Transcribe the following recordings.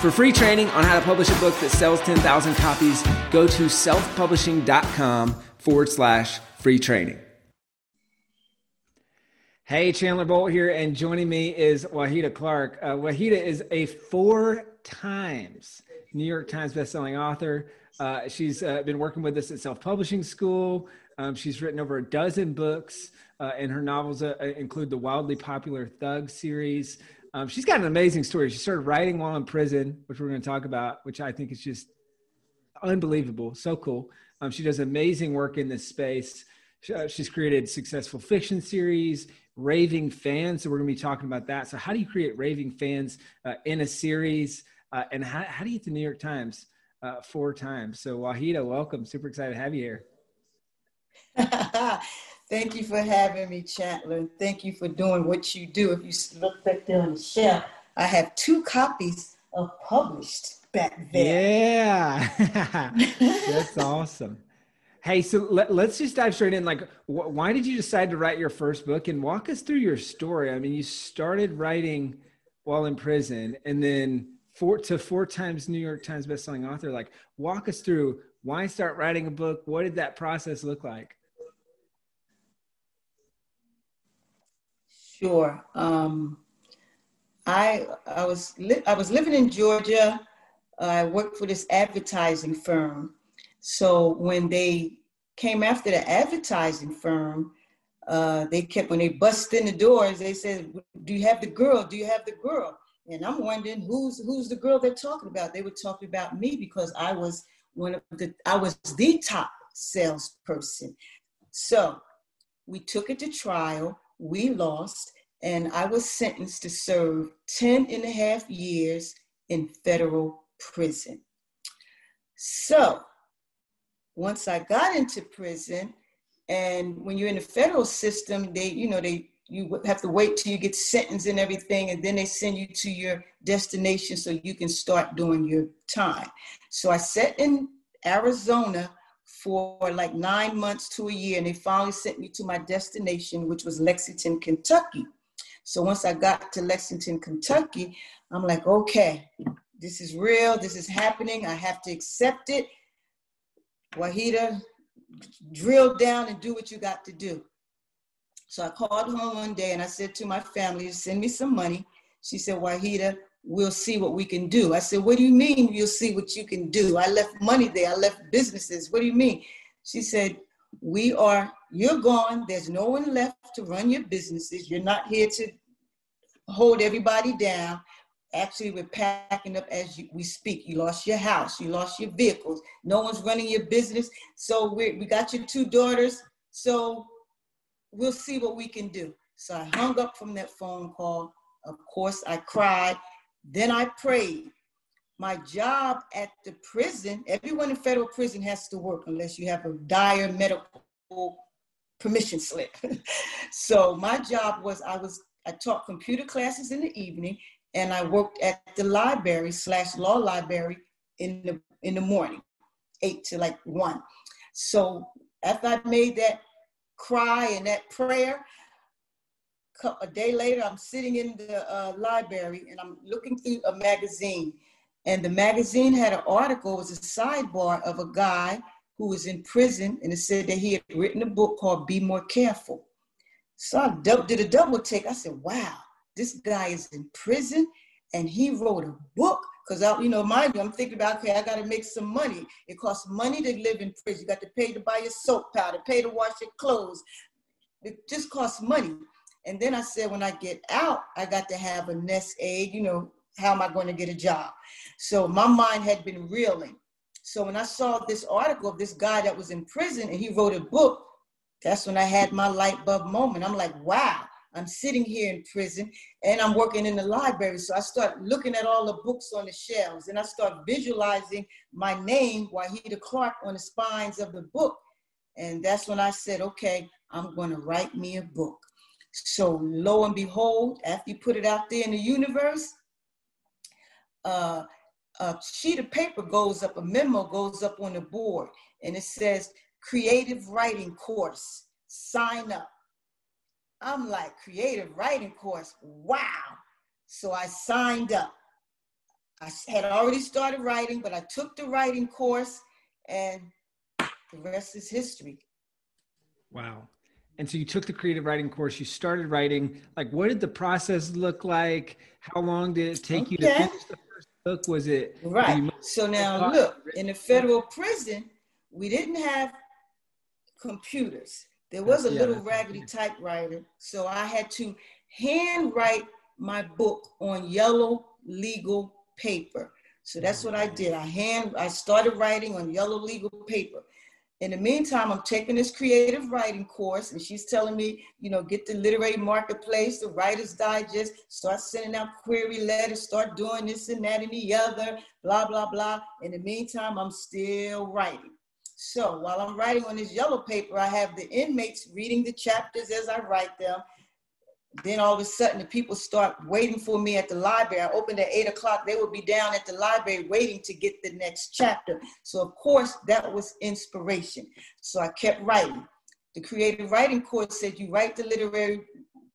For free training on how to publish a book that sells 10,000 copies, go to selfpublishing.com forward slash free training. Hey, Chandler Bolt here, and joining me is Wahida Clark. Uh, Wahida is a four times New York Times bestselling author. Uh, she's uh, been working with us at Self Publishing School. Um, she's written over a dozen books, uh, and her novels uh, include the wildly popular Thug series, um, she's got an amazing story. She started writing while in prison, which we're going to talk about, which I think is just unbelievable. So cool. Um, she does amazing work in this space. She, uh, she's created successful fiction series, raving fans. So we're going to be talking about that. So how do you create raving fans uh, in a series? Uh, and how, how do you get the New York Times uh, four times? So Wahida, welcome. Super excited to have you here. Thank you for having me, Chandler. Thank you for doing what you do. If you look back there on the shelf, I have two copies of published back there. Yeah, that's awesome. Hey, so let, us just dive straight in. Like, wh- why did you decide to write your first book? And walk us through your story. I mean, you started writing while in prison, and then four to four times New York Times bestselling author. Like, walk us through why start writing a book. What did that process look like? Sure. Um, I I was li- I was living in Georgia. I worked for this advertising firm. So when they came after the advertising firm, uh, they kept when they bust in the doors. They said, "Do you have the girl? Do you have the girl?" And I'm wondering who's who's the girl they're talking about. They were talking about me because I was one of the I was the top salesperson. So we took it to trial we lost, and I was sentenced to serve 10 and a half years in federal prison. So once I got into prison, and when you're in the federal system, they, you know, they you have to wait till you get sentenced and everything, and then they send you to your destination so you can start doing your time. So I sat in Arizona for like nine months to a year, and they finally sent me to my destination, which was Lexington, Kentucky. So once I got to Lexington, Kentucky, I'm like, okay, this is real, this is happening, I have to accept it. Wahida, drill down and do what you got to do. So I called home one day and I said to my family, send me some money. She said, Wahida, we'll see what we can do. I said, What do you mean you'll see what you can do? I left money there, I left businesses. What do you mean? She said, We are, you're gone. There's no one left to run your businesses. You're not here to hold everybody down. Actually, we're packing up as you, we speak. You lost your house, you lost your vehicles. No one's running your business. So we we got your two daughters. So we'll see what we can do. So I hung up from that phone call. Of course, I cried then I prayed. My job at the prison, everyone in federal prison has to work unless you have a dire medical permission slip. so my job was I was I taught computer classes in the evening and I worked at the library slash law library in the in the morning, eight to like one. So after I made that cry and that prayer, a day later, I'm sitting in the uh, library and I'm looking through a magazine. And the magazine had an article, it was a sidebar of a guy who was in prison, and it said that he had written a book called Be More Careful. So I did a double take. I said, wow, this guy is in prison and he wrote a book. Because I, you know, mind you, I'm thinking about, okay, I got to make some money. It costs money to live in prison. You got to pay to buy your soap powder, pay to wash your clothes. It just costs money. And then I said, when I get out, I got to have a nest egg. You know, how am I going to get a job? So my mind had been reeling. So when I saw this article of this guy that was in prison and he wrote a book, that's when I had my light bulb moment. I'm like, wow, I'm sitting here in prison and I'm working in the library. So I start looking at all the books on the shelves and I start visualizing my name, Wahida Clark, on the spines of the book. And that's when I said, okay, I'm going to write me a book. So lo and behold, after you put it out there in the universe, uh, a sheet of paper goes up, a memo goes up on the board, and it says creative writing course, sign up. I'm like, creative writing course, wow. So I signed up. I had already started writing, but I took the writing course, and the rest is history. Wow. And so you took the creative writing course, you started writing. Like, what did the process look like? How long did it take okay. you to finish the first book? Was it right? So now, look, in the federal prison, we didn't have computers. There was a yeah, little raggedy typewriter, so I had to handwrite my book on yellow legal paper. So that's mm-hmm. what I did. I hand I started writing on yellow legal paper. In the meantime, I'm taking this creative writing course, and she's telling me, you know, get the literary marketplace, the Writer's Digest, start sending out query letters, start doing this and that and the other, blah, blah, blah. In the meantime, I'm still writing. So while I'm writing on this yellow paper, I have the inmates reading the chapters as I write them. Then all of a sudden, the people start waiting for me at the library. I opened at eight o'clock. They would be down at the library waiting to get the next chapter. So, of course, that was inspiration. So I kept writing. The creative writing course said you write the literary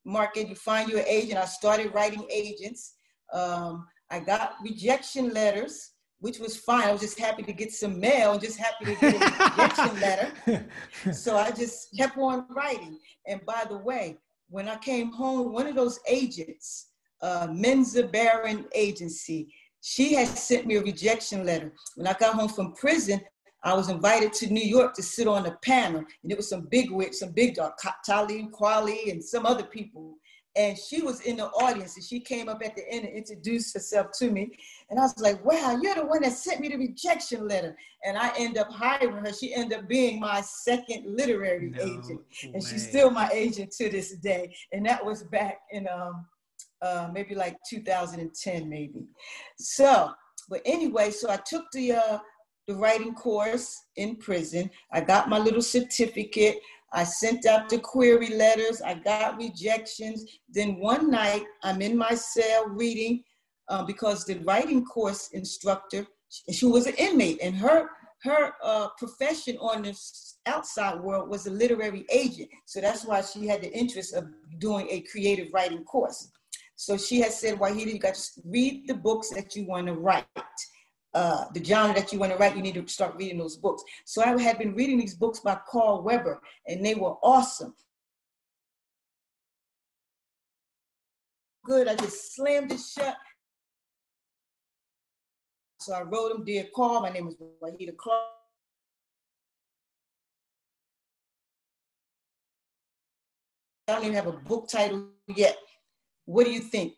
market, you find your agent. I started writing agents. Um, I got rejection letters which was fine. I was just happy to get some mail and just happy to get a rejection letter. So I just kept on writing. And by the way, when I came home, one of those agents, uh, Menza Baron Agency, she had sent me a rejection letter. When I got home from prison, I was invited to New York to sit on a panel, and it was some big wigs, some big dog, Talib Kweli, and some other people and she was in the audience and she came up at the end and introduced herself to me. And i was like wow you're the one that sent me the rejection letter. And i end up hiring her. She ended up being my second literary no agent way. and she's still my agent to this day. And that was back in um, uh, maybe like 2010 maybe. So but anyway so i took the uh, the writing course in prison. I got my little certificate I sent out the query letters. I got rejections. Then one night, I'm in my cell reading uh, because the writing course instructor, she was an inmate, and her her uh, profession on the outside world was a literary agent. So that's why she had the interest of doing a creative writing course. So she had said, Wahida, you got to read the books that you want to write uh, the genre that you want to write, you need to start reading those books. So I had been reading these books by Carl Weber, and they were awesome. Good, I just slammed it shut. So I wrote him, Dear Carl, my name is Wahida Clark. I don't even have a book title yet. What do you think?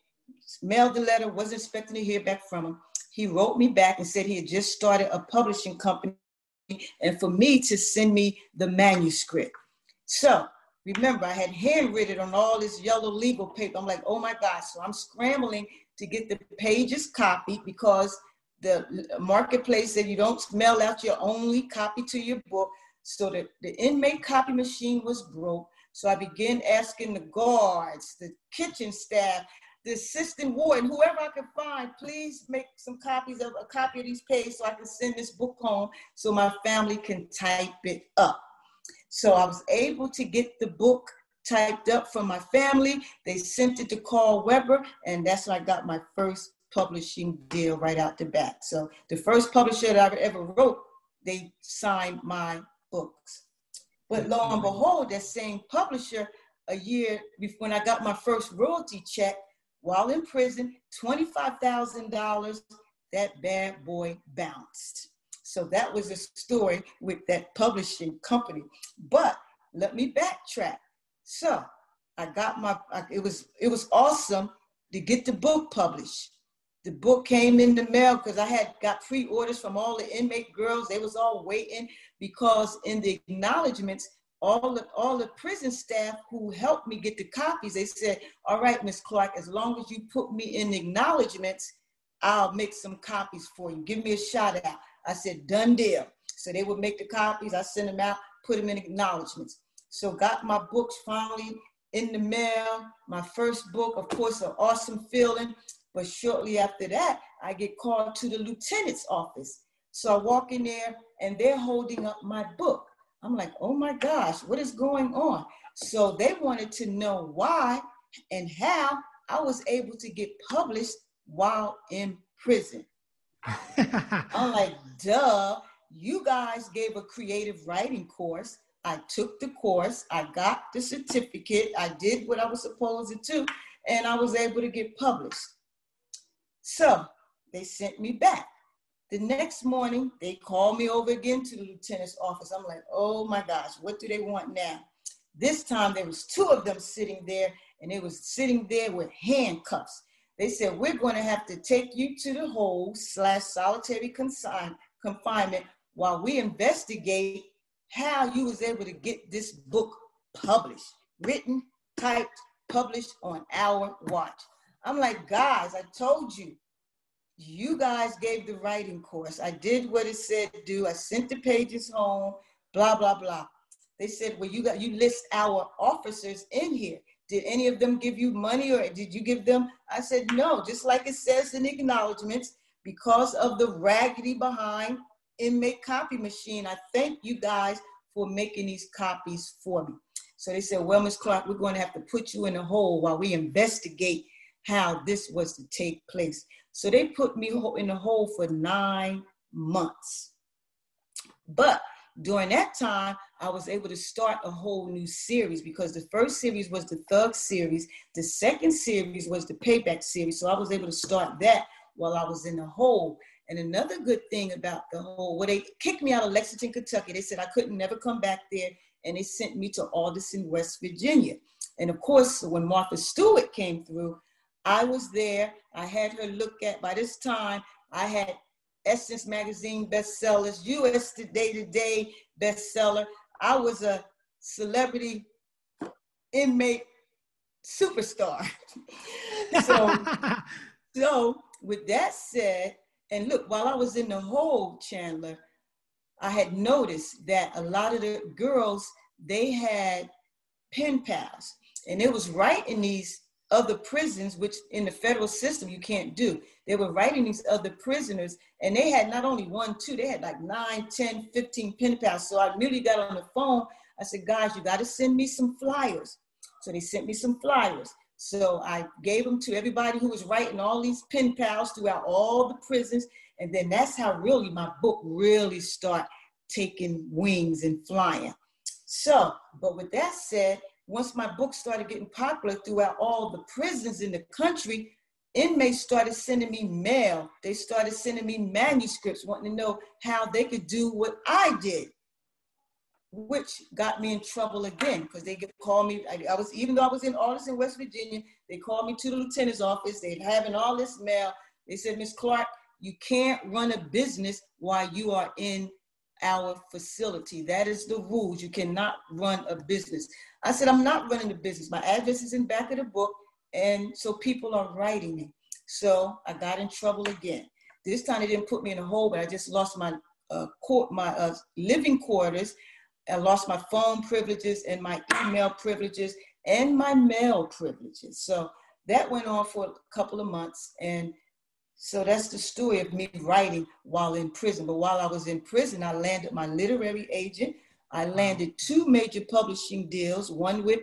Mailed the letter, wasn't expecting to hear back from him he wrote me back and said he had just started a publishing company and for me to send me the manuscript. So remember, I had handwritten on all this yellow legal paper. I'm like, oh my God. So I'm scrambling to get the pages copied because the marketplace said you don't mail out your only copy to your book. So the, the inmate copy machine was broke. So I began asking the guards, the kitchen staff, the assistant warden, whoever I can find, please make some copies of a copy of these pages so I can send this book home so my family can type it up. So I was able to get the book typed up for my family. They sent it to Carl Weber, and that's when I got my first publishing deal right out the bat. So the first publisher that I ever wrote, they signed my books. But lo and behold, that same publisher, a year before when I got my first royalty check, while in prison, $25,000, that bad boy bounced. So that was a story with that publishing company. But let me backtrack. So I got my, it was, it was awesome to get the book published. The book came in the mail because I had got pre-orders from all the inmate girls. They was all waiting because in the acknowledgments, all the all the prison staff who helped me get the copies, they said, "All right, Miss Clark, as long as you put me in acknowledgments, I'll make some copies for you. Give me a shout out." I said, "Done deal." So they would make the copies. I send them out, put them in acknowledgments. So got my books finally in the mail. My first book, of course, an awesome feeling. But shortly after that, I get called to the lieutenant's office. So I walk in there and they're holding up my book. I'm like, oh my gosh, what is going on? So they wanted to know why and how I was able to get published while in prison. I'm like, duh, you guys gave a creative writing course. I took the course, I got the certificate, I did what I was supposed to do, and I was able to get published. So they sent me back. The next morning, they called me over again to the lieutenant's office. I'm like, oh my gosh, what do they want now? This time there was two of them sitting there, and they was sitting there with handcuffs. They said, we're going to have to take you to the hole slash solitary consign, confinement while we investigate how you was able to get this book published, written, typed, published on our watch. I'm like, guys, I told you you guys gave the writing course. I did what it said do. I sent the pages home, blah, blah, blah. They said, well, you got you list our officers in here. Did any of them give you money or did you give them? I said, no, just like it says in acknowledgments, because of the raggedy behind inmate copy machine. I thank you guys for making these copies for me. So they said, well, Ms. Clark, we're going to have to put you in a hole while we investigate how this was to take place. So they put me in a hole for nine months. But during that time, I was able to start a whole new series because the first series was the Thug series, the second series was the Payback series. So I was able to start that while I was in the hole. And another good thing about the whole, well, they kicked me out of Lexington, Kentucky. They said I couldn't never come back there, and they sent me to Alderson, West Virginia. And of course, when Martha Stewart came through, I was there. I had her look at, by this time, I had Essence Magazine bestsellers, US Today Today bestseller. I was a celebrity inmate superstar. so, so with that said, and look, while I was in the hole, Chandler, I had noticed that a lot of the girls, they had pen pals. And it was right in these other prisons, which in the federal system you can't do. They were writing these other prisoners, and they had not only one, two, they had like nine, 10, 15 pen pals. So I immediately got on the phone. I said, guys, you got to send me some flyers. So they sent me some flyers. So I gave them to everybody who was writing all these pen pals throughout all the prisons. And then that's how really my book really start taking wings and flying. So, but with that said, once my book started getting popular throughout all the prisons in the country, inmates started sending me mail. They started sending me manuscripts, wanting to know how they could do what I did which got me in trouble again because they call me. I, I, was even though I was in Alderson, West Virginia, they called me to the lieutenant's office. They're having all this mail. They said, Miss Clark, you can't run a business while you are in our facility. That is the rules. You cannot run a business. I said, I'm not running a business. My address is in back of the book, and so people are writing me. So I got in trouble again. This time they didn't put me in a hole, but I just lost my uh, court, my uh, living quarters I lost my phone privileges and my email privileges and my mail privileges. So that went on for a couple of months. And so that's the story of me writing while in prison. But while I was in prison, I landed my literary agent. I landed two major publishing deals, one with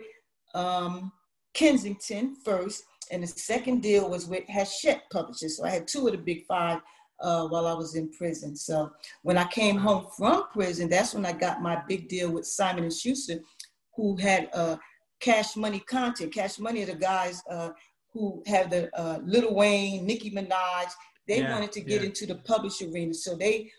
um, Kensington first, and the second deal was with Hachette Publishers. So I had two of the big five uh, while I was in prison. So when I came home from prison, that's when I got my big deal with Simon and Schuster, who had uh, Cash Money content. Cash Money are the guys uh, who have the uh, Lil Wayne, Nicki Minaj. They yeah, wanted to get yeah. into the publish arena, so they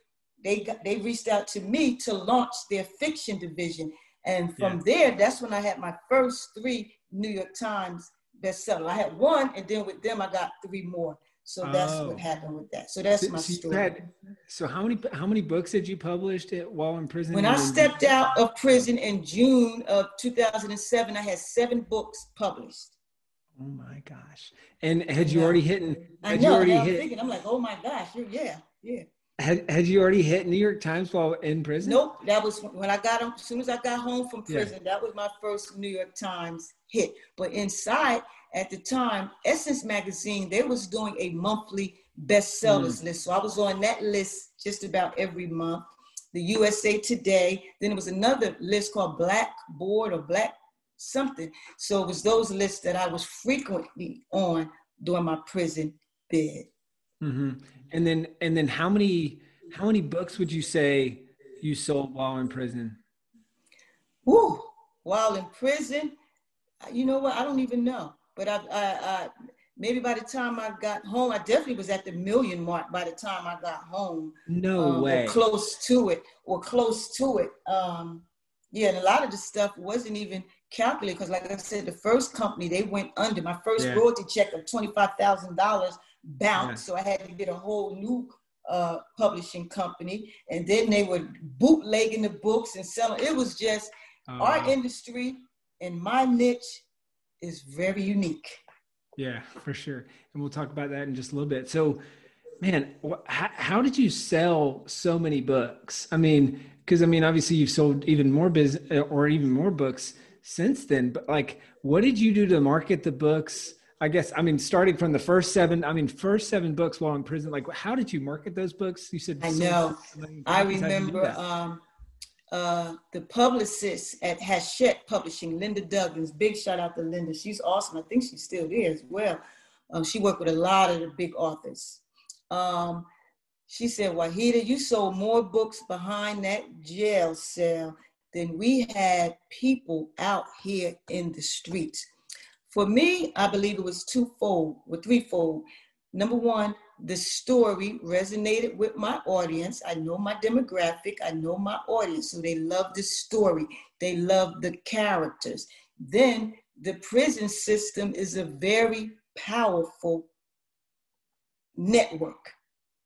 they got, they reached out to me to launch their fiction division. And from yeah. there, that's when I had my first three New York Times bestseller. I had one, and then with them, I got three more. So that's oh. what happened with that. So that's so, my story. Had, so how many how many books did you publish while in prison? When I stepped out of prison in June of 2007, I had seven books published. Oh my gosh! And had you already hit? I know. You already I'm hit? Thinking, I'm like, oh my gosh! Yeah, yeah. Had, had you already hit New York Times while in prison? Nope. That was when I got home. As soon as I got home from prison, yeah. that was my first New York Times hit. But inside, at the time, Essence Magazine, they was doing a monthly bestsellers mm. list. So I was on that list just about every month. The USA Today. Then it was another list called Blackboard or Black something. So it was those lists that I was frequently on during my prison bid. Mm-hmm. And then, and then, how many how many books would you say you sold while in prison? Woo! While in prison, you know what? I don't even know. But I, I, I maybe by the time I got home, I definitely was at the million mark by the time I got home. No um, way. Close to it, or close to it. Um, yeah, and a lot of the stuff wasn't even calculated because, like I said, the first company they went under. My first yeah. royalty check of twenty five thousand dollars bounced, yeah. so I had to get a whole new uh, publishing company, and then they were bootlegging the books and selling. It was just uh, our industry and my niche is very unique. Yeah, for sure, and we'll talk about that in just a little bit. So, man, how, how did you sell so many books? I mean, because I mean, obviously you've sold even more business or even more books since then. But like, what did you do to market the books? I guess I mean, starting from the first seven. I mean, first seven books while in prison. Like, how did you market those books? You said I know. I remember um, uh, the publicist at Hachette Publishing, Linda Duggins. Big shout out to Linda. She's awesome. I think she's still there as well. Um, she worked with a lot of the big authors. Um, she said, Wahida, you sold more books behind that jail cell than we had people out here in the streets. For me, I believe it was twofold or threefold. Number one, the story resonated with my audience. I know my demographic, I know my audience, so they love the story, they love the characters. Then the prison system is a very powerful network,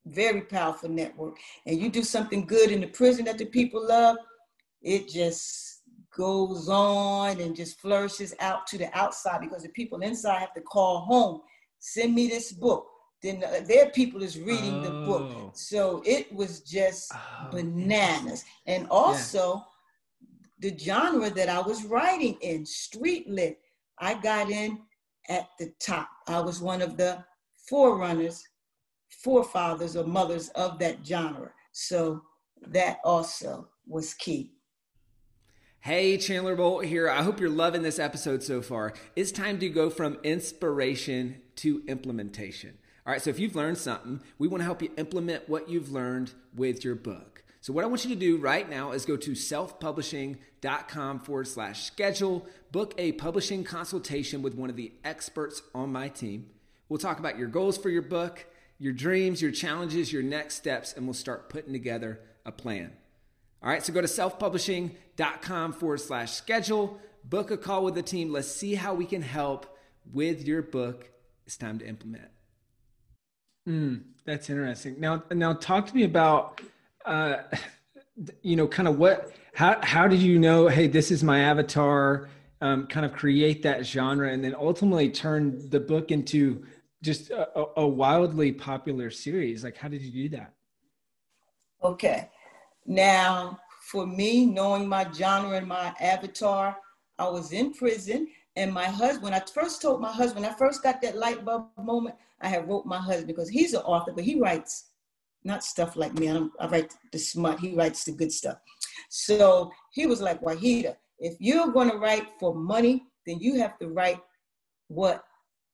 very powerful network. And you do something good in the prison that the people love, it just goes on and just flourishes out to the outside because the people inside have to call home, send me this book. Then their people is reading oh. the book. Oh. So it was just oh. bananas. And also yeah. the genre that I was writing in, street lit, I got in at the top. I was one of the forerunners, forefathers or mothers of that genre. So that also was key. Hey, Chandler Bolt here. I hope you're loving this episode so far. It's time to go from inspiration to implementation. All right, so if you've learned something, we want to help you implement what you've learned with your book. So, what I want you to do right now is go to selfpublishing.com forward slash schedule, book a publishing consultation with one of the experts on my team. We'll talk about your goals for your book, your dreams, your challenges, your next steps, and we'll start putting together a plan. All right, so go to selfpublishing.com forward slash schedule, book a call with the team. Let's see how we can help with your book. It's time to implement. Mm, that's interesting. Now, now talk to me about, uh, you know, kind of what, how, how did you know, hey, this is my avatar, um, kind of create that genre and then ultimately turn the book into just a, a wildly popular series? Like, how did you do that? Okay. Now, for me, knowing my genre and my avatar, I was in prison. And my husband, I first told my husband, I first got that light bulb moment, I had wrote my husband because he's an author, but he writes not stuff like me. I, I write the smut. He writes the good stuff. So he was like, Wahida, if you're going to write for money, then you have to write what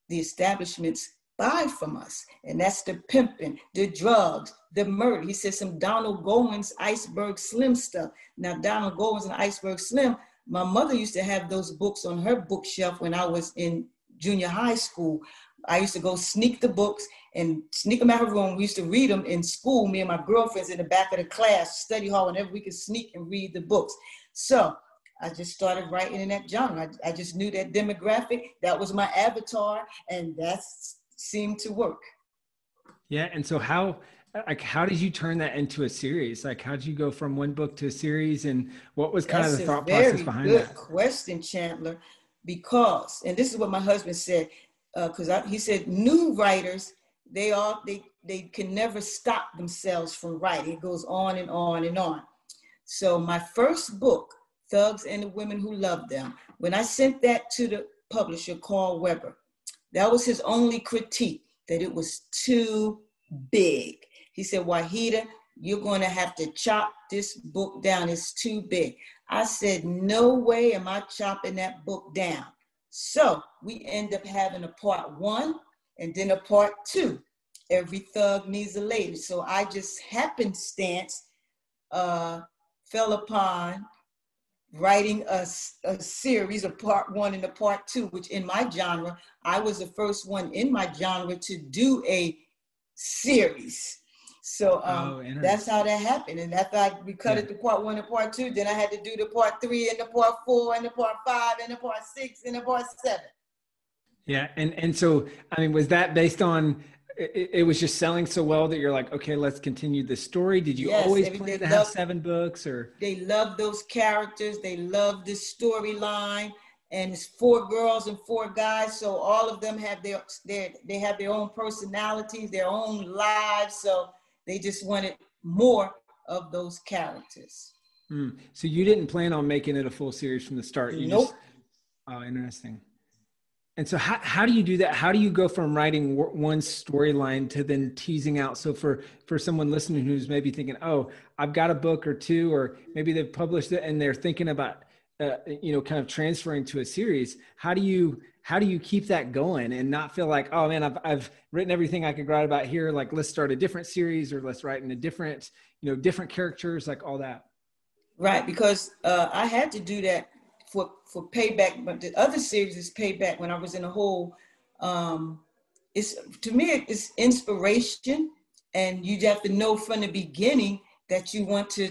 the establishments buy from us. And that's the pimping, the drugs, the murder. He said some Donald Goines Iceberg Slim stuff. Now, Donald Goines and Iceberg Slim, my mother used to have those books on her bookshelf when I was in junior high school. I used to go sneak the books and sneak them out of her room. We used to read them in school, me and my girlfriends in the back of the class, study hall, whenever we could sneak and read the books. So I just started writing in that genre. I, I just knew that demographic. That was my avatar, and that seemed to work. Yeah, and so how like how did you turn that into a series? Like how did you go from one book to a series, and what was kind That's of the thought very process behind good that? question, Chandler. Because, and this is what my husband said, uh, because he said new writers they all they they can never stop themselves from writing. It goes on and on and on. So my first book, Thugs and the Women Who Love Them, when I sent that to the publisher, Carl Weber, that was his only critique that it was too big. He said, Wahida, you're going to have to chop this book down. It's too big. I said, no way am I chopping that book down. So we end up having a part one and then a part two. Every thug needs a lady. So I just happenstance uh, fell upon writing a, a series of part one and a part two, which in my genre, I was the first one in my genre to do a series. So um, oh, that's how that happened. And after I, we cut yeah. it to part one and part two, then I had to do the part three and the part four and the part five and the part six and the part seven. Yeah. And, and so, I mean, was that based on, it, it was just selling so well that you're like, okay, let's continue the story. Did you yes, always plan to have seven books or? They love those characters. They love the storyline and it's four girls and four guys so all of them have their, their they have their own personalities their own lives so they just wanted more of those characters. Mm. So you didn't plan on making it a full series from the start. You nope. Just, oh, interesting. And so how, how do you do that? How do you go from writing one storyline to then teasing out? So for, for someone listening who's maybe thinking, oh, I've got a book or two, or maybe they've published it and they're thinking about, uh, you know, kind of transferring to a series. How do you, how do you keep that going and not feel like oh man i've, I've written everything i could write about here like let's start a different series or let's write in a different you know different characters like all that right because uh, i had to do that for for payback but the other series is payback when i was in a hole um it's to me it's inspiration and you have to know from the beginning that you want to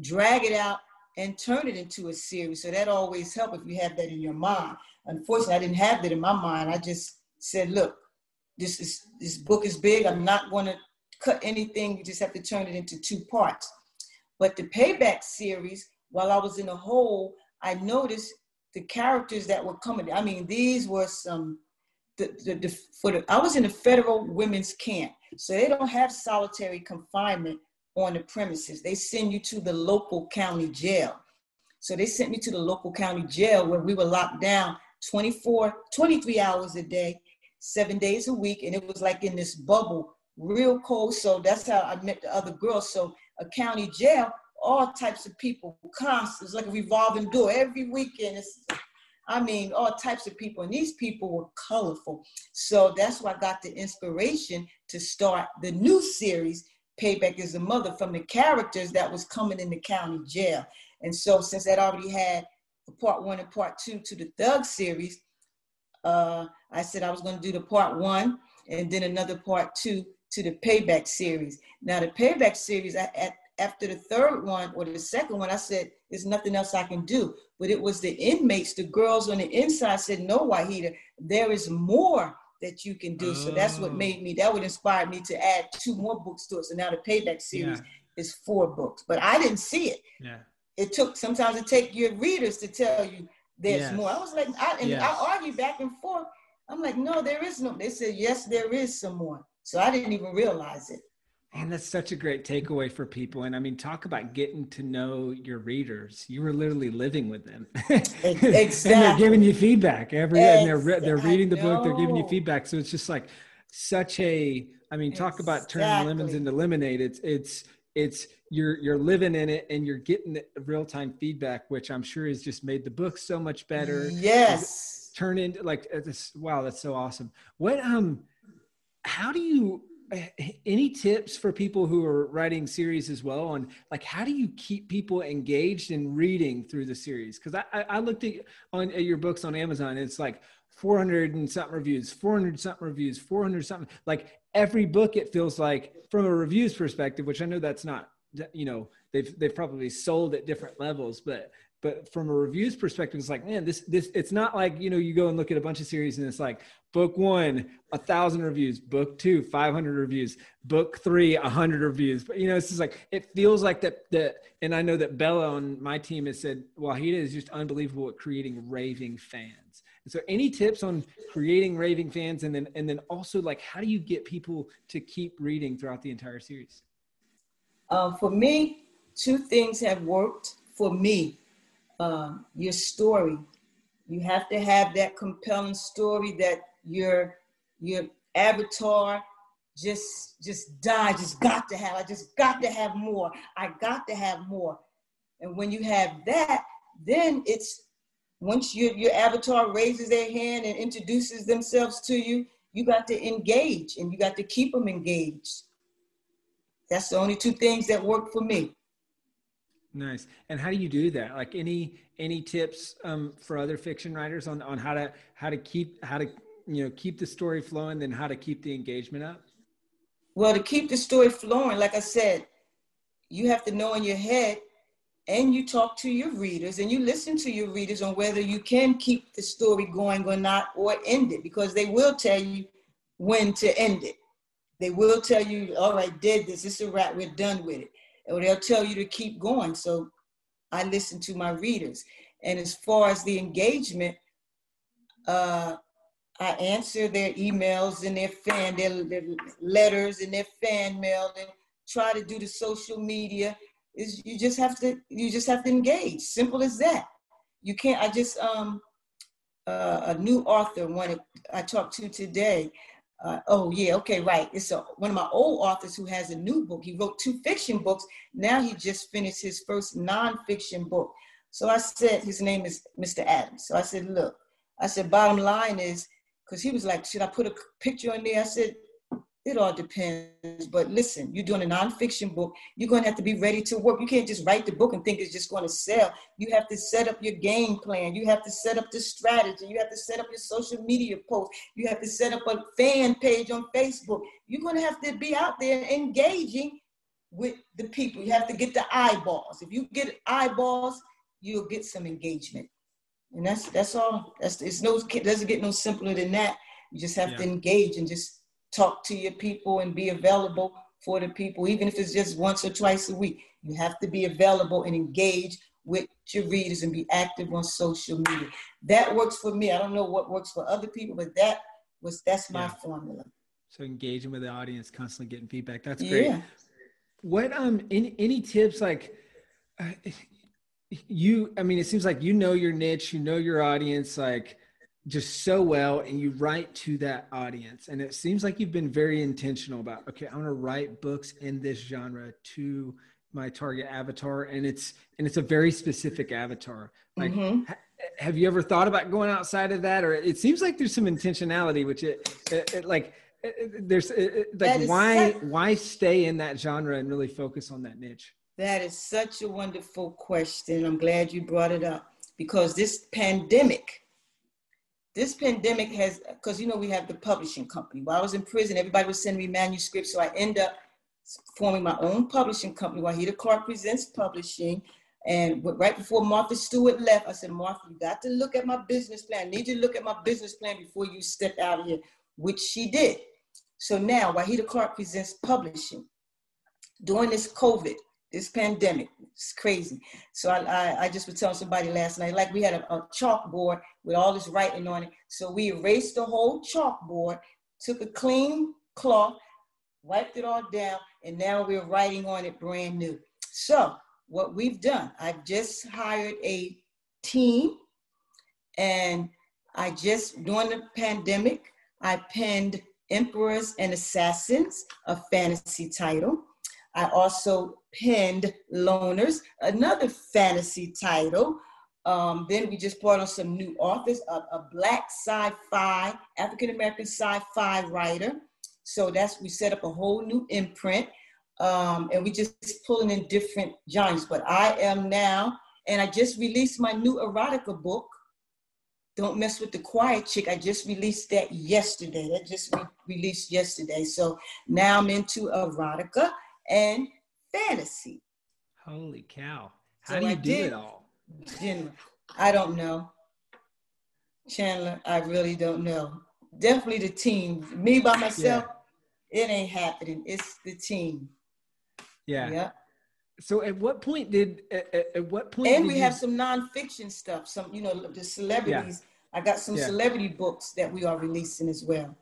drag it out and turn it into a series so that always helps if you have that in your mind Unfortunately, I didn't have that in my mind. I just said, look, this is this book is big. I'm not going to cut anything. You just have to turn it into two parts. But the payback series, while I was in a hole, I noticed the characters that were coming. I mean, these were some. The, the, the, for the, I was in a federal women's camp, so they don't have solitary confinement on the premises. They send you to the local county jail. So they sent me to the local county jail where we were locked down 24, 23 hours a day, seven days a week. And it was like in this bubble, real cold. So that's how I met the other girls. So a county jail, all types of people, constant. It's like a revolving door every weekend. It's, I mean, all types of people. And these people were colorful. So that's why I got the inspiration to start the new series, Payback is the Mother, from the characters that was coming in the county jail. And so since that already had part one and part two to the Thug series, uh, I said I was going to do the part one and then another part two to the Payback series. Now, the Payback series, I, at, after the third one or the second one, I said, there's nothing else I can do. But it was the inmates, the girls on the inside said, no, Wahida, there is more that you can do. Oh. So that's what oh. made me, that would inspire me to add two more books to it. So now the Payback series yeah. is four books, but I didn't see it. Yeah it took sometimes it take your readers to tell you there's yes. more. I was like, I, and yes. I argue back and forth. I'm like, no, there is no. They said, yes, there is some more. So I didn't even realize it. And that's such a great takeaway for people. And I mean, talk about getting to know your readers. You were literally living with them. exactly. and they're giving you feedback every, exactly. and they're, they're reading the book, they're giving you feedback. So it's just like such a, I mean, talk exactly. about turning lemons into lemonade. It's, it's, it's you're you're living in it and you're getting the real-time feedback which i'm sure has just made the book so much better yes turn into like uh, this wow that's so awesome what um how do you any tips for people who are writing series as well on like how do you keep people engaged in reading through the series? Because I, I, looked at on at your books on amazon it's like 400 and something reviews 400 something reviews 400 something like every book it feels like from a reviews perspective which i know that's not you know they've they've probably sold at different levels but but from a reviews perspective it's like man this this it's not like you know you go and look at a bunch of series and it's like book one a thousand reviews book two 500 reviews book three a hundred reviews. But you know it's just like it feels like that that and i know that bella on my team has said wahida is just unbelievable at creating raving fans. And so any tips on creating raving fans and then and then also like how do you get people to keep reading throughout the entire series? Uh, for me two things have worked for me um, your story. You have to have that compelling story that your your avatar just just die, just got to have. I just got to have more. I got to have more. And when you have that, then it's once your your avatar raises their hand and introduces themselves to you, you got to engage and you got to keep them engaged. That's the only two things that work for me. Nice. And how do you do that? Like any any tips um, for other fiction writers on on how to how to keep how to you know keep the story flowing, then how to keep the engagement up? Well, to keep the story flowing, like I said, you have to know in your head, and you talk to your readers, and you listen to your readers on whether you can keep the story going or not, or end it, because they will tell you when to end it. They will tell you, all right, did this, this is a wrap, we're done with it or they'll tell you to keep going. So I listen to my readers. And as far as the engagement, uh, I answer their emails and their fan, their, their, letters and their fan mail, and try to do the social media. Is you just have to you just have to engage. Simple as that. You can't. I just um uh, a new author wanted I talked to today uh, oh yeah, okay, right. It's a, one of my old authors who has a new book. He wrote two fiction books. Now he just finished his first nonfiction book. So I said, his name is Mr. Adams. So I said, look, I said, bottom line is, because he was like, should I put a picture on there? I said, it all depends. But listen, you're doing a nonfiction book. You're going to have to be ready to work. You can't just write the book and think it's just going to sell. You have to set up your game plan. You have to set up the strategy. You have to set up your social media post. You have to set up a fan page on Facebook. You're going to have to be out there engaging with the people. You have to get the eyeballs. If you get eyeballs, you'll get some engagement. And that's that's all. That's it's no it doesn't get no simpler than that. You just have yeah. to engage and just talk to your people and be available for the people, even if it's just once or twice a week. You have to be available and engage with your readers and be active on social media. That works for me. I don't know what works for other people, but that was that's my yeah. formula. So engaging with the audience, constantly getting feedback. That's great. Yeah. What um any any tips like uh, you I mean it seems like you know your niche, you know your audience like just so well and you write to that audience. And it seems like you've been very intentional about okay i'm going to write books in this genre to my target avatar and it's and it's a very specific avatar. Like mm-hmm. ha- have you ever thought about going outside of that? Or it seems like there's some intentionality which it, it, it like it, there's like why such, why stay in that genre and really focus on that niche? That is such a wonderful question. I'm glad you brought it up because this pandemic this pandemic has, because you know, we have the publishing company. While I was in prison, everybody was sending me manuscripts. So I end up forming my own publishing company, Wahida Clark Presents Publishing. And right before Martha Stewart left, I said, Martha, you got to look at my business plan. I need you to look at my business plan before you step out of here, which she did. So now, Wahida Clark Presents Publishing. During this COVID, this pandemic. It's crazy. So I, I, I, just was telling somebody last night, like we had a, a, chalkboard with all this writing on it. So we erased the whole chalkboard, took a clean cloth, wiped it all down, and now we're writing on it brand new. So what we've done, I've just hired a team, and I just during the pandemic, I penned Emperors and Assassins, a fantasy title. I also penned Loners, another fantasy title. Um, then we just brought on some new authors, a, a black sci-fi, African American sci-fi writer. So that's we set up a whole new imprint, um, and we just pulling in different genres. But I am now, and I just released my new erotica book. Don't mess with the quiet chick. I just released that yesterday. That just re- released yesterday. So now I'm into erotica and fantasy. Holy cow. How so do you I do did, it all? General, I don't know. Chandler, I really don't know. Definitely the team. Me by myself, yeah. it ain't happening. It's the team. Yeah. Yeah. So at what point did at, at what point? And we you... have some nonfiction stuff. Some you know the celebrities. Yeah. I got some yeah. celebrity books that we are releasing as well.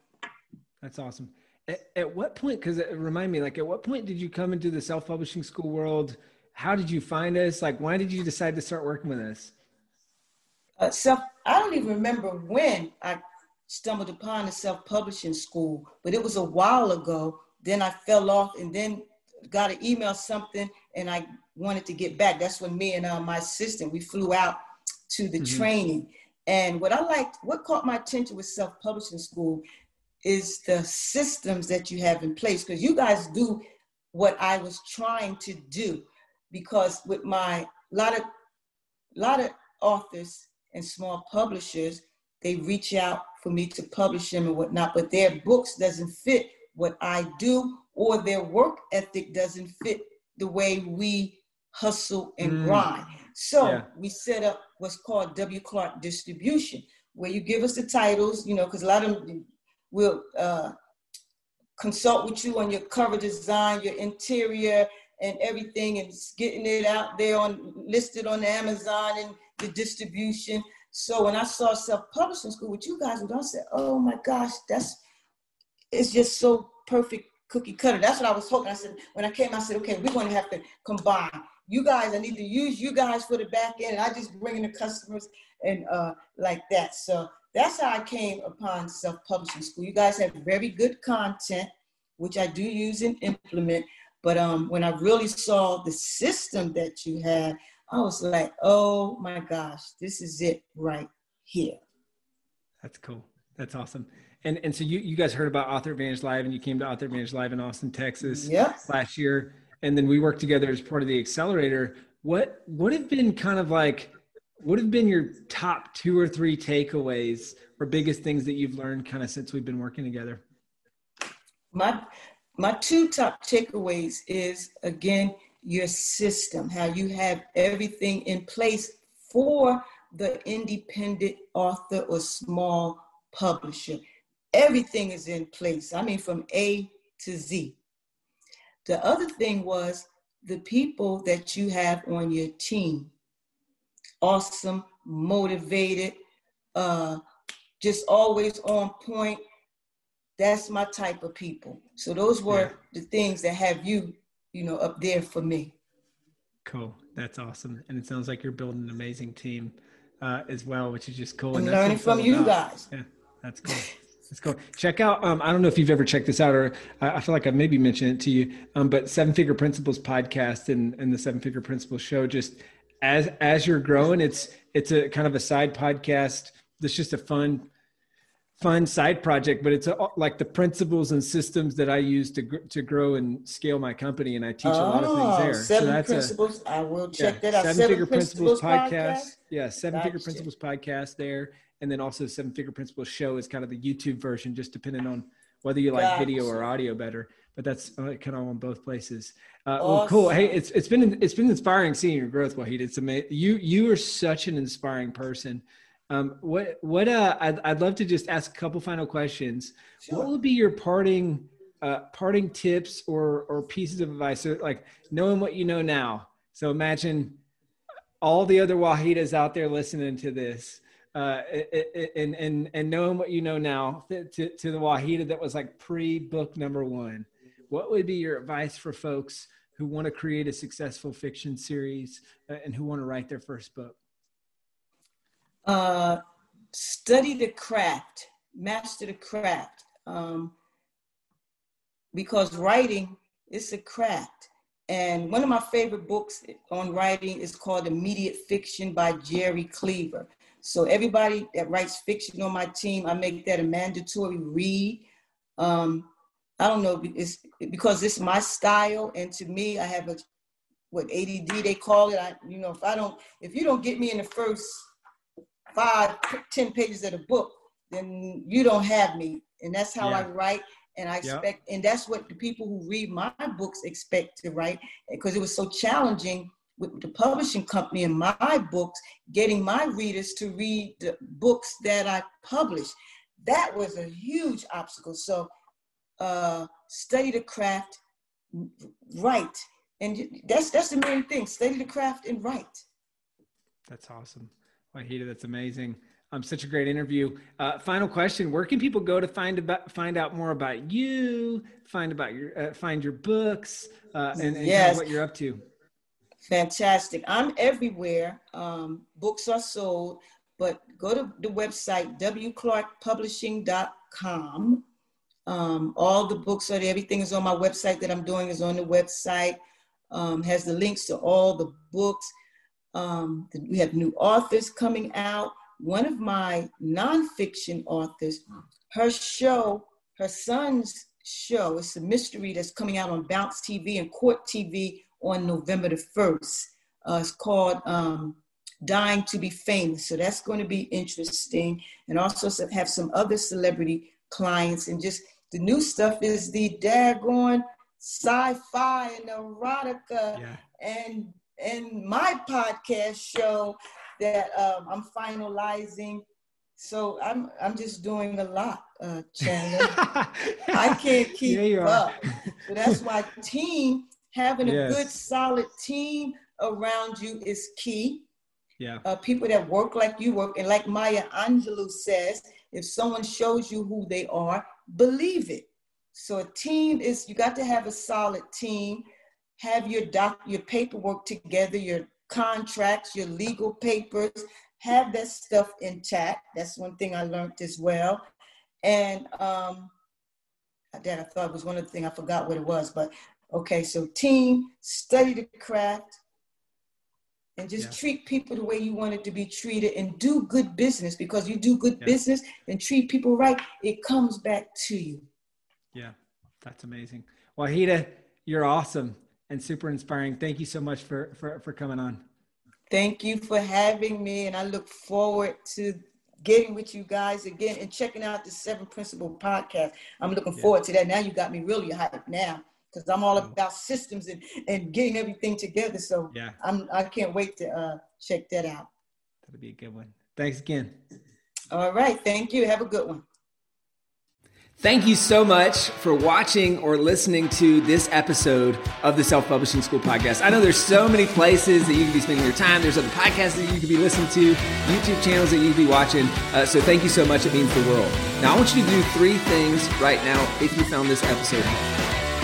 That's awesome. At, at what point? Because it remind me, like, at what point did you come into the self-publishing school world? How did you find us? Like, why did you decide to start working with us? Uh, self. I don't even remember when I stumbled upon the self-publishing school, but it was a while ago. Then I fell off, and then got an email something and I wanted to get back. That's when me and uh, my assistant, we flew out to the mm-hmm. training. And what I liked, what caught my attention with self-publishing school is the systems that you have in place. Because you guys do what I was trying to do. Because with my lot of lot of authors and small publishers, they reach out for me to publish them and whatnot, but their books doesn't fit what I do or their work ethic doesn't fit the way we hustle and mm. grind. So yeah. we set up what's called W. Clark Distribution, where you give us the titles, you know, because a lot of them will uh, consult with you on your cover design, your interior, and everything, and getting it out there on listed on Amazon and the distribution. So when I saw self-publishing school with you guys, I said, "Oh my gosh, that's it's just so perfect cookie cutter. That's what I was hoping. I said, when I came, I said, okay, we're going to have to combine. You guys, I need to use you guys for the back end. And I just bring in the customers and uh, like that. So that's how I came upon self-publishing school. You guys have very good content, which I do use and implement. But um, when I really saw the system that you had, I was like, oh my gosh, this is it right here. That's cool. That's awesome. And and so you you guys heard about Author Advantage Live and you came to Author Advantage Live in Austin, Texas last year. And then we worked together as part of the accelerator. What what have been kind of like what have been your top two or three takeaways or biggest things that you've learned kind of since we've been working together? My my two top takeaways is again your system, how you have everything in place for the independent author or small publisher everything is in place. I mean, from A to Z. The other thing was the people that you have on your team awesome, motivated, uh, just always on point. That's my type of people. So those were yeah. the things that have you, you know, up there for me. Cool. That's awesome. And it sounds like you're building an amazing team uh, as well, which is just cool. And, and learning from you about. guys. Yeah, that's cool. Let's go check out. Um, I don't know if you've ever checked this out, or I, I feel like I maybe mentioned it to you. Um, but Seven Figure Principles podcast and, and the Seven Figure Principles show. Just as as you're growing, it's it's a kind of a side podcast. That's just a fun fun side project, but it's a, like the principles and systems that I use to to grow and scale my company, and I teach oh, a lot of things there. Seven so that's principles. A, I will check yeah, that out. Seven, seven Figure Principles, Principles podcast. podcast. Yeah, Seven gotcha. Figure Principles podcast there and then also seven figure principles show is kind of the youtube version just depending on whether you like gotcha. video or audio better but that's uh, kind of on both places. Uh, awesome. well cool. Hey it's, it's been it's been inspiring seeing your growth wahid. It's amazing you you are such an inspiring person. Um, what what uh I'd, I'd love to just ask a couple final questions. Sure. what would be your parting uh, parting tips or or pieces of advice? So like knowing what you know now. So imagine all the other wahidas out there listening to this uh, and and and knowing what you know now to, to the Wahida that was like pre book number one, what would be your advice for folks who want to create a successful fiction series uh, and who want to write their first book? Uh, study the craft, master the craft, um, because writing is a craft. And one of my favorite books on writing is called Immediate Fiction by Jerry Cleaver. So everybody that writes fiction on my team, I make that a mandatory read. Um, I don't know, it's because it's my style, and to me, I have a what ADD they call it. I, you know, if I don't, if you don't get me in the first five, ten pages of the book, then you don't have me, and that's how yeah. I write. And I expect, and that's what the people who read my books expect to write, because it was so challenging with the publishing company and my books, getting my readers to read the books that I publish. That was a huge obstacle. So uh, study the craft, write, and that's that's the main thing. Study the craft and write. That's awesome, Wahida. That's amazing. Um, such a great interview. Uh, final question: Where can people go to find about find out more about you, find about your uh, find your books, uh, and, and yes. what you're up to? Fantastic. I'm everywhere. Um, books are sold, but go to the website wclarkpublishing.com. Um, all the books are there. Everything is on my website that I'm doing is on the website. Um, has the links to all the books. Um, we have new authors coming out. One of my nonfiction authors, her show, her son's show, it's a mystery that's coming out on Bounce TV and Court TV on November the 1st. Uh, it's called um, Dying to Be Famous. So that's going to be interesting. And also have some other celebrity clients and just the new stuff is the daggone sci-fi and erotica yeah. and and my podcast show that um, I'm finalizing. So I'm I'm just doing a lot, uh, Chandler. I can't keep yeah, up. so that's why team having yes. a good solid team around you is key. Yeah. Uh, people that work like you work, and like Maya Angelou says, if someone shows you who they are, believe it. So a team is you got to have a solid team. Have your doc, your paperwork together, your contracts, your legal papers. Have that stuff intact. That's one thing I learned as well. And um, that I thought was one of the things I forgot what it was, but okay. So team, study the craft, and just yeah. treat people the way you want it to be treated and do good business. Because you do good yeah. business and treat people right it comes back to you. Yeah that's amazing. Wahida you're awesome and super inspiring. Thank you so much for for, for coming on. Thank you for having me and i look forward to getting with you guys again and checking out the seven principle podcast. I'm looking yeah. forward to that. Now you got me really hyped now because I'm all about systems and, and getting everything together. So yeah, I'm I can't wait to uh, check that out. That'll be a good one. Thanks again. All right, thank you. Have a good one. Thank you so much for watching or listening to this episode of the Self Publishing School podcast. I know there's so many places that you can be spending your time. There's other podcasts that you could be listening to, YouTube channels that you could be watching. Uh, so thank you so much. It means the world. Now, I want you to do three things right now if you found this episode helpful.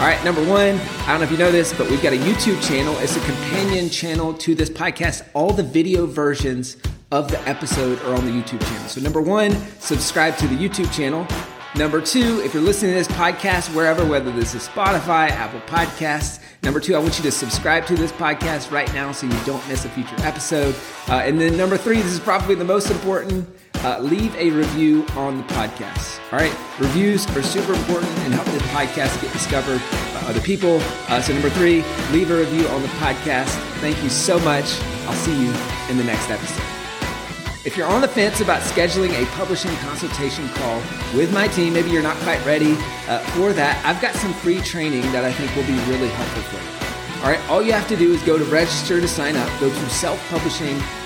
All right, number one, I don't know if you know this, but we've got a YouTube channel. It's a companion channel to this podcast. All the video versions of the episode are on the YouTube channel. So, number one, subscribe to the YouTube channel. Number two, if you're listening to this podcast wherever, whether this is Spotify, Apple Podcasts, number two, I want you to subscribe to this podcast right now so you don't miss a future episode. Uh, and then number three, this is probably the most important uh, leave a review on the podcast. All right, reviews are super important and help the podcast get discovered by other people. Uh, so, number three, leave a review on the podcast. Thank you so much. I'll see you in the next episode. If you're on the fence about scheduling a publishing consultation call with my team, maybe you're not quite ready uh, for that, I've got some free training that I think will be really helpful for you. All right, all you have to do is go to register to sign up, go to selfpublishing.com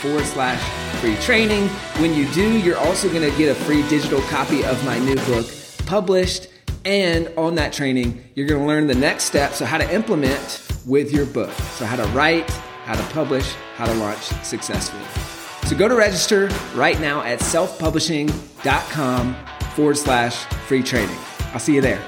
forward slash free training. When you do, you're also going to get a free digital copy of my new book published. And on that training, you're going to learn the next steps so how to implement with your book. So, how to write, how to publish, how to launch successfully. So, go to register right now at selfpublishing.com forward slash free training. I'll see you there.